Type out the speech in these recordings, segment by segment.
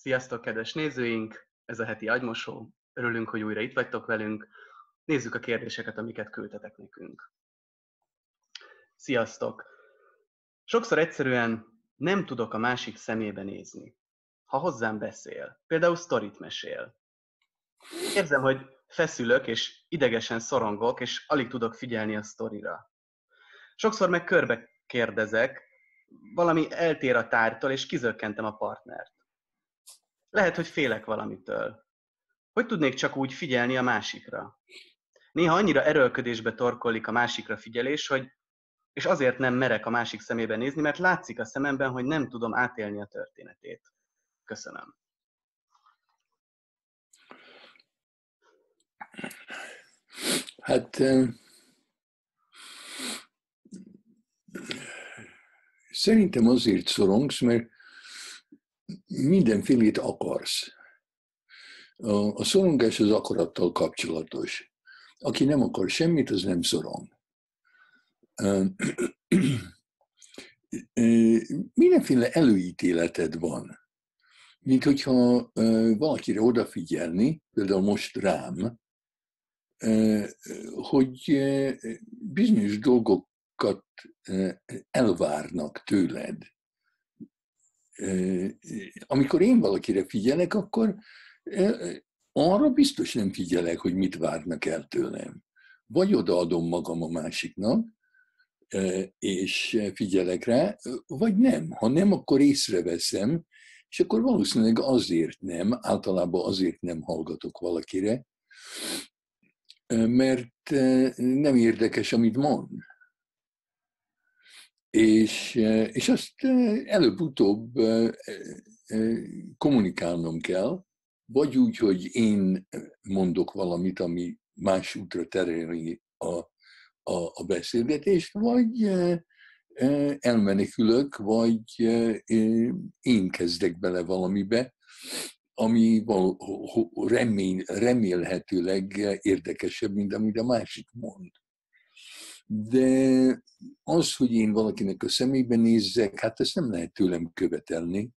Sziasztok, kedves nézőink! Ez a heti agymosó. Örülünk, hogy újra itt vagytok velünk. Nézzük a kérdéseket, amiket küldtetek nekünk. Sziasztok! Sokszor egyszerűen nem tudok a másik szemébe nézni. Ha hozzám beszél, például sztorit mesél. Érzem, hogy feszülök, és idegesen szorongok, és alig tudok figyelni a sztorira. Sokszor meg körbe kérdezek, valami eltér a tártól, és kizökkentem a partnert. Lehet, hogy félek valamitől. Hogy tudnék csak úgy figyelni a másikra? Néha annyira erőlködésbe torkollik a másikra figyelés, hogy és azért nem merek a másik szemébe nézni, mert látszik a szememben, hogy nem tudom átélni a történetét. Köszönöm. Hát szerintem azért szorongsz, mert mindenfélét akarsz. A, a szorongás az akarattal kapcsolatos. Aki nem akar semmit, az nem szorong. Mindenféle előítéleted van. Mint hogyha valakire odafigyelni, például most rám, hogy bizonyos dolgokat elvárnak tőled amikor én valakire figyelek, akkor arra biztos nem figyelek, hogy mit várnak el tőlem. Vagy odaadom magam a másiknak, és figyelek rá, vagy nem. Ha nem, akkor észreveszem, és akkor valószínűleg azért nem, általában azért nem hallgatok valakire, mert nem érdekes, amit mond és, és azt előbb-utóbb kommunikálnom kell, vagy úgy, hogy én mondok valamit, ami más útra tereli a, a, a beszélgetést, vagy elmenekülök, vagy én kezdek bele valamibe, ami remény, remélhetőleg érdekesebb, mint amit a másik mond de az, hogy én valakinek a szemébe nézzek, hát ezt nem lehet tőlem követelni.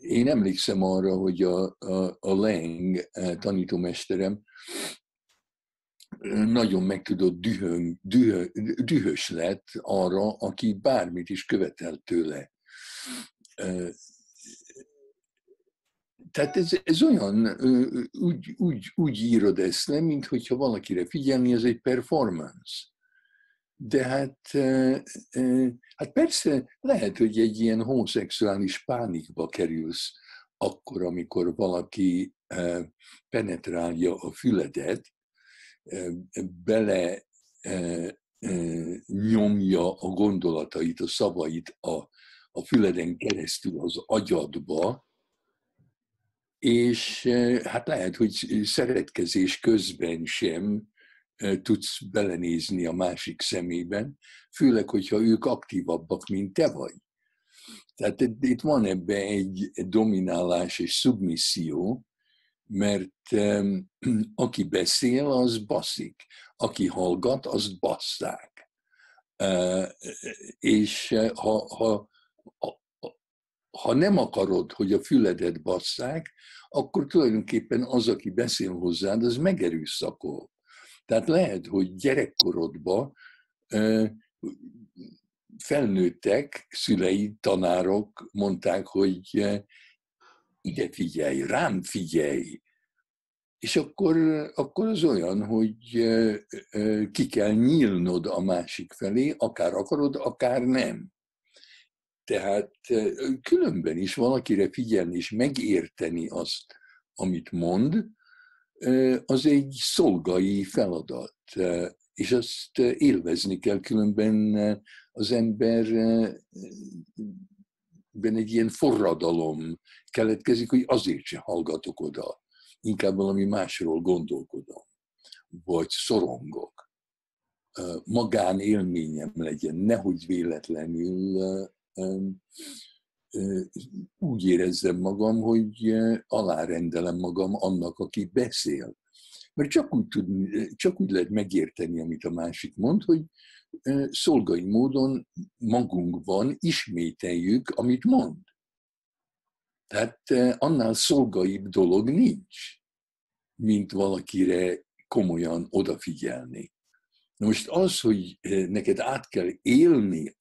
Én emlékszem arra, hogy a, a, a Leng tanítómesterem nagyon meg tudott dühön, dühö, dühös lett arra, aki bármit is követel tőle tehát ez, ez olyan, úgy, úgy, úgy írod ezt nem, mint hogyha valakire figyelni, ez egy performance. De hát, hát persze lehet, hogy egy ilyen homoszexuális pánikba kerülsz akkor, amikor valaki penetrálja a füledet, bele nyomja a gondolatait, a szavait a, a füleden keresztül az agyadba, és hát lehet, hogy szeretkezés közben sem tudsz belenézni a másik szemében, főleg, hogyha ők aktívabbak, mint te vagy. Tehát itt van ebbe egy dominálás és szubmisszió, mert aki beszél, az baszik. Aki hallgat, azt basszák. És ha, ha, ha nem akarod, hogy a füledet basszák, akkor tulajdonképpen az, aki beszél hozzád, az megerőszakol. Tehát lehet, hogy gyerekkorodban felnőttek, szülei, tanárok mondták, hogy ide figyelj, rám figyelj. És akkor, akkor az olyan, hogy ki kell nyílnod a másik felé, akár akarod, akár nem. Tehát különben is valakire figyelni és megérteni azt, amit mond, az egy szolgai feladat, és azt élvezni kell, különben az ember ben egy ilyen forradalom keletkezik, hogy azért se hallgatok oda, inkább valami másról gondolkodom, vagy szorongok. Magán élményem legyen, nehogy véletlenül úgy érezzem magam, hogy alárendelem magam annak, aki beszél. Mert csak úgy, tud, csak úgy lehet megérteni, amit a másik mond, hogy szolgai módon magunkban ismételjük, amit mond. Tehát annál szolgaibb dolog nincs, mint valakire komolyan odafigyelni. Most az, hogy neked át kell élni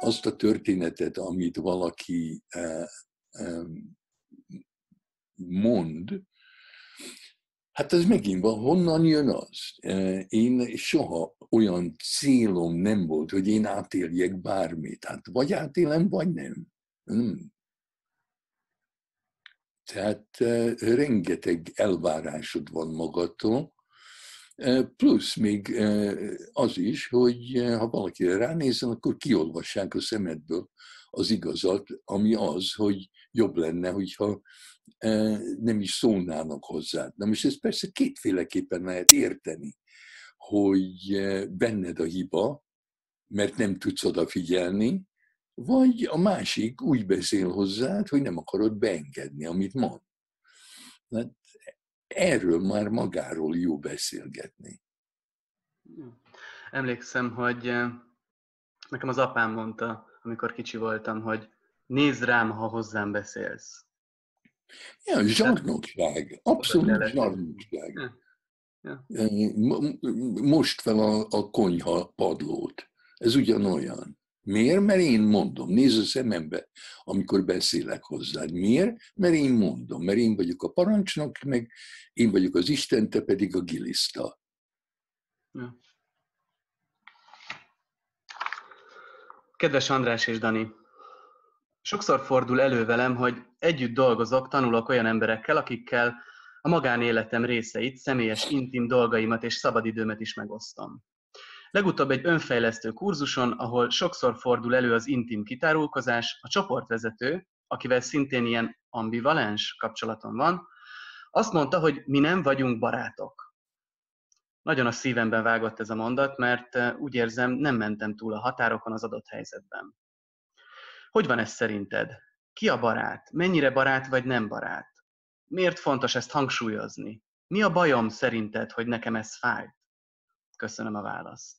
azt a történetet, amit valaki mond, hát ez megint van, honnan jön az? Én soha olyan célom nem volt, hogy én átéljek bármit. Hát vagy átélem, vagy nem. Hmm. Tehát rengeteg elvárásod van magadtól, Plusz még az is, hogy ha valakire ránézzen, akkor kiolvassák a szemedből az igazat, ami az, hogy jobb lenne, hogyha nem is szólnának hozzád. Na most ezt persze kétféleképpen lehet érteni, hogy benned a hiba, mert nem tudsz odafigyelni, vagy a másik úgy beszél hozzád, hogy nem akarod beengedni, amit mond. Hát erről már magáról jó beszélgetni. Emlékszem, hogy nekem az apám mondta, amikor kicsi voltam, hogy nézd rám, ha hozzám beszélsz. Ja, zsarnokság. Abszolút zsarnokság. Ja. Ja. Most fel a, a konyha padlót. Ez ugyanolyan. Miért? Mert én mondom. Nézz a szemembe, amikor beszélek hozzád. Miért? Mert én mondom. Mert én vagyok a parancsnok, meg én vagyok az Isten, te pedig a giliszta. Ja. Kedves András és Dani, sokszor fordul elő velem, hogy együtt dolgozok, tanulok olyan emberekkel, akikkel a magánéletem részeit, személyes, intim dolgaimat és szabadidőmet is megosztom. Legutóbb egy önfejlesztő kurzuson, ahol sokszor fordul elő az intim kitárulkozás, a csoportvezető, akivel szintén ilyen ambivalens kapcsolatom van, azt mondta, hogy mi nem vagyunk barátok. Nagyon a szívemben vágott ez a mondat, mert eh, úgy érzem, nem mentem túl a határokon az adott helyzetben. Hogy van ez szerinted? Ki a barát? Mennyire barát vagy nem barát? Miért fontos ezt hangsúlyozni? Mi a bajom szerinted, hogy nekem ez fájt? Köszönöm a választ.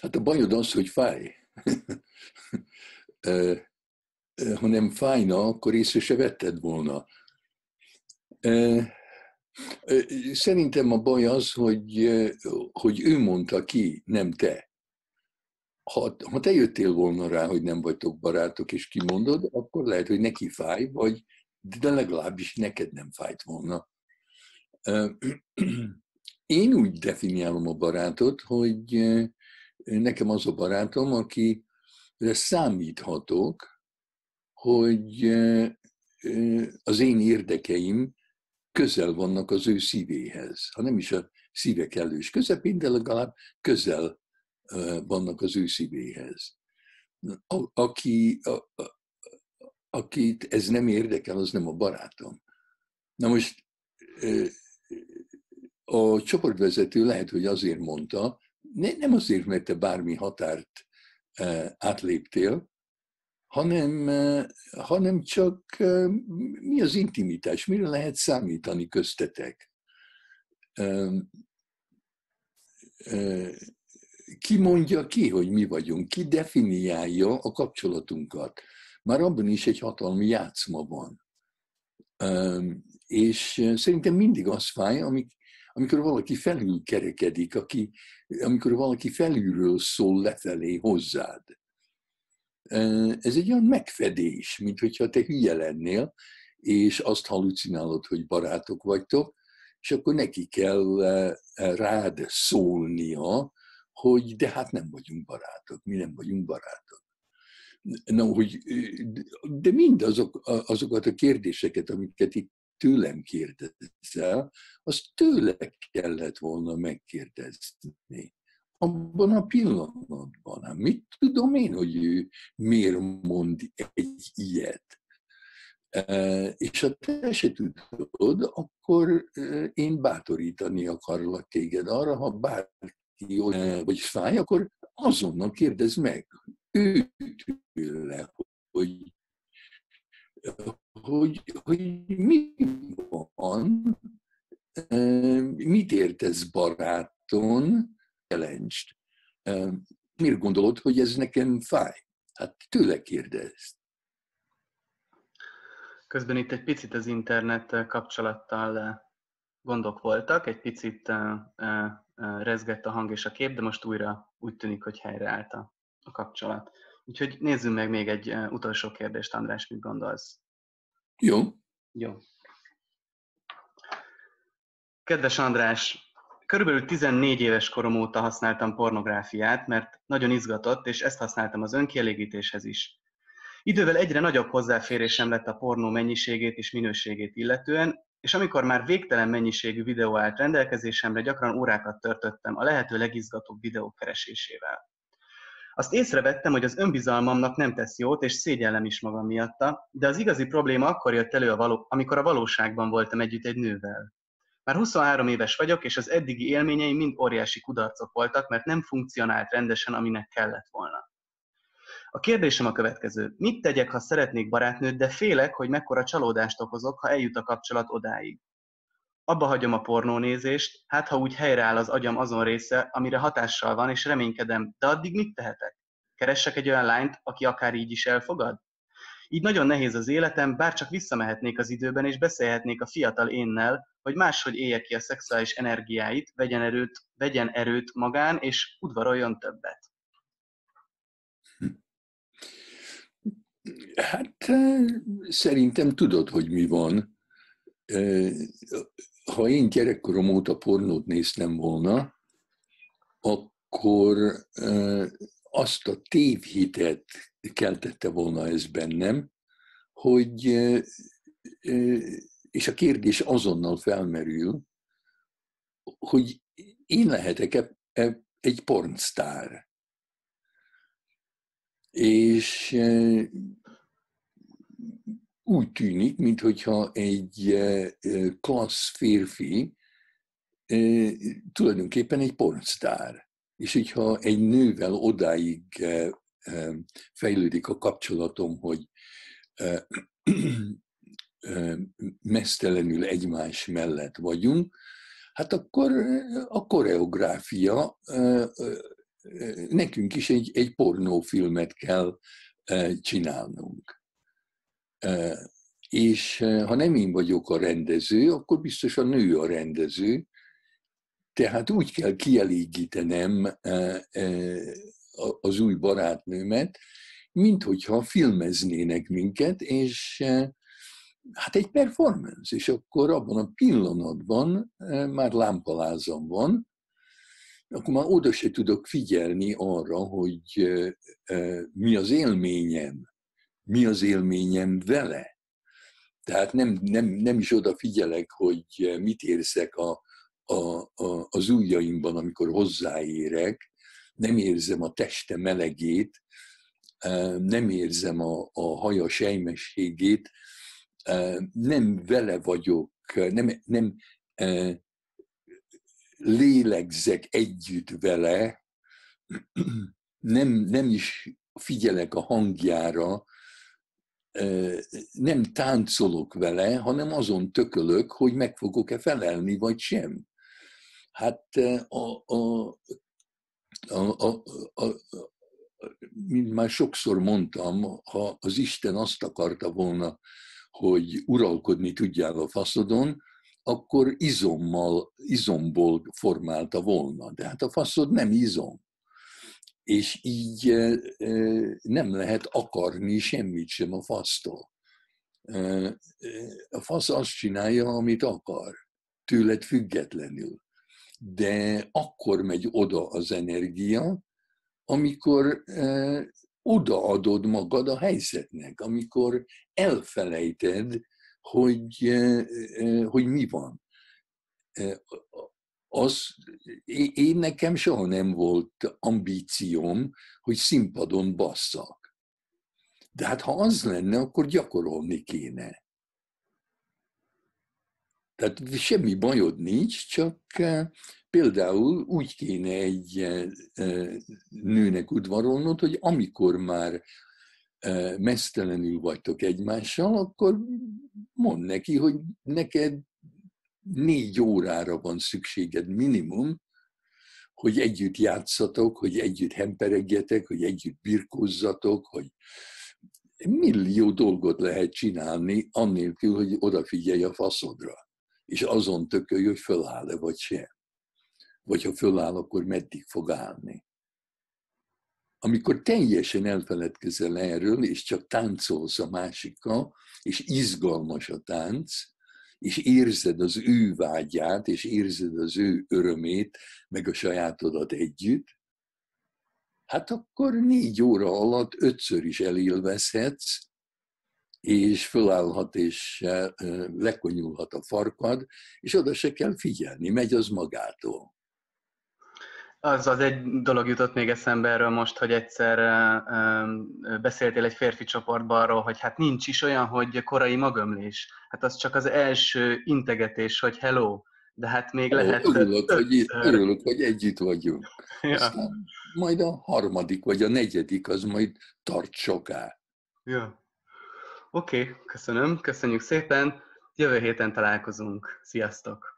Hát a bajod az, hogy fáj. ha nem fájna, akkor észre se vetted volna. Szerintem a baj az, hogy, hogy ő mondta ki, nem te. Ha, ha te jöttél volna rá, hogy nem vagytok barátok, és kimondod, akkor lehet, hogy neki fáj, vagy de legalábbis neked nem fájt volna. Én úgy definiálom a barátot, hogy nekem az a barátom, akire számíthatok, hogy az én érdekeim közel vannak az ő szívéhez. Ha nem is a szíve kellős közepén, de legalább közel vannak az ő szívéhez. A, aki, a, a, akit ez nem érdekel, az nem a barátom. Na most a csoportvezető lehet, hogy azért mondta, nem azért, mert te bármi határt átléptél, hanem, hanem csak mi az intimitás, mire lehet számítani köztetek. Ki mondja ki, hogy mi vagyunk, ki definiálja a kapcsolatunkat. Már abban is egy hatalmi játszma van. És szerintem mindig az fáj, amik, amikor valaki felül kerekedik, aki, amikor valaki felülről szól lefelé hozzád. Ez egy olyan megfedés, mint hogyha te hülye lennél, és azt halucinálod, hogy barátok vagytok, és akkor neki kell rád szólnia, hogy de hát nem vagyunk barátok, mi nem vagyunk barátok. Na, hogy, de mind azok, azokat a kérdéseket, amiket itt tőlem kérdezel, azt tőle kellett volna megkérdezni. Abban a pillanatban. Hát mit tudom én, hogy ő miért mond egy ilyet? E, és ha te se tudod, akkor e, én bátorítani akarlak téged arra, ha bárki vagy fáj, akkor azonnal kérdezd meg őt tőle, hogy hogy, hogy mi van, mit értesz baráton, jelentsd. Miért gondolod, hogy ez nekem fáj? Hát tőle kérdezd. Közben itt egy picit az internet kapcsolattal gondok voltak, egy picit rezgett a hang és a kép, de most újra úgy tűnik, hogy helyreállt a, kapcsolat. Úgyhogy nézzünk meg még egy utolsó kérdést, András, mit gondolsz? Jó. Jó. Kedves András, körülbelül 14 éves korom óta használtam pornográfiát, mert nagyon izgatott, és ezt használtam az önkielégítéshez is. Idővel egyre nagyobb hozzáférésem lett a pornó mennyiségét és minőségét illetően, és amikor már végtelen mennyiségű videó állt rendelkezésemre, gyakran órákat törtöttem a lehető legizgatóbb videók keresésével. Azt észrevettem, hogy az önbizalmamnak nem tesz jót, és szégyellem is magam miatta, de az igazi probléma akkor jött elő, a való, amikor a valóságban voltam együtt egy nővel. Már 23 éves vagyok, és az eddigi élményeim mind óriási kudarcok voltak, mert nem funkcionált rendesen, aminek kellett volna. A kérdésem a következő. Mit tegyek, ha szeretnék barátnőt, de félek, hogy mekkora csalódást okozok, ha eljut a kapcsolat odáig? Abba hagyom a pornónézést, hát ha úgy helyreáll az agyam azon része, amire hatással van, és reménykedem, de addig mit tehetek? Keressek egy olyan lányt, aki akár így is elfogad? Így nagyon nehéz az életem, bár csak visszamehetnék az időben, és beszélhetnék a fiatal énnel, hogy máshogy élje ki a szexuális energiáit, vegyen erőt, vegyen erőt magán, és udvaroljon többet. Hát szerintem tudod, hogy mi van. Ha én gyerekkorom óta pornót néztem volna, akkor azt a tévhitet keltette volna ez bennem, hogy, és a kérdés azonnal felmerül, hogy én lehetek-e egy pornstár. És úgy tűnik, mintha egy klassz férfi tulajdonképpen egy pornstár. És hogyha egy nővel odáig fejlődik a kapcsolatom, hogy mesztelenül egymás mellett vagyunk, hát akkor a koreográfia nekünk is egy, egy pornófilmet kell csinálnunk. És ha nem én vagyok a rendező, akkor biztos a nő a rendező, tehát úgy kell kielégítenem az új barátnőmet, mint hogyha filmeznének minket, és hát egy performance, és akkor abban a pillanatban már lámpalázam van, akkor már oda se tudok figyelni arra, hogy mi az élményem, mi az élményem vele. Tehát nem, nem, nem is odafigyelek, hogy mit érzek a, a, a, az ujjaimban, amikor hozzáérek, nem érzem a teste melegét, nem érzem a, a haja sejmességét, nem vele vagyok, nem, nem lélegzek együtt vele, nem, nem is figyelek a hangjára, nem táncolok vele, hanem azon tökölök, hogy meg fogok-e felelni, vagy sem. Hát a, a, a, a, a, mint már sokszor mondtam, ha az Isten azt akarta volna, hogy uralkodni tudjál a faszodon, akkor izommal, izomból formálta volna. De hát a faszod nem izom. És így nem lehet akarni semmit sem a fasztól. A fasz azt csinálja, amit akar, tőled függetlenül. De akkor megy oda az energia, amikor odaadod magad a helyzetnek, amikor elfelejted, hogy, hogy mi van. Az, én nekem soha nem volt ambícióm, hogy színpadon basszak. De hát ha az lenne, akkor gyakorolni kéne. Tehát semmi bajod nincs, csak például úgy kéne egy nőnek udvarolnod, hogy amikor már mesztelenül vagytok egymással, akkor mond neki, hogy neked négy órára van szükséged minimum, hogy együtt játszatok, hogy együtt hemperegjetek, hogy együtt birkózzatok, hogy millió dolgot lehet csinálni, annélkül, hogy odafigyelj a faszodra, és azon tökölj, hogy föláll-e vagy sem. Vagy ha föláll, akkor meddig fog állni. Amikor teljesen elfeledkezel erről, és csak táncolsz a másikkal, és izgalmas a tánc, és érzed az ő vágyát, és érzed az ő örömét, meg a sajátodat együtt, hát akkor négy óra alatt ötször is elélvezhetsz, és fölállhat, és lekonyulhat a farkad, és oda se kell figyelni, megy az magától. Az az egy dolog jutott még eszembe erről most, hogy egyszer beszéltél egy férfi csoportban arról, hogy hát nincs is olyan, hogy korai magömlés. Hát az csak az első integetés, hogy hello, de hát még lehet... Örülök, hogy, örülök hogy együtt vagyunk. Ja. Aztán majd a harmadik vagy a negyedik, az majd tart soká. Ja. Oké, okay, köszönöm, köszönjük szépen. Jövő héten találkozunk. Sziasztok!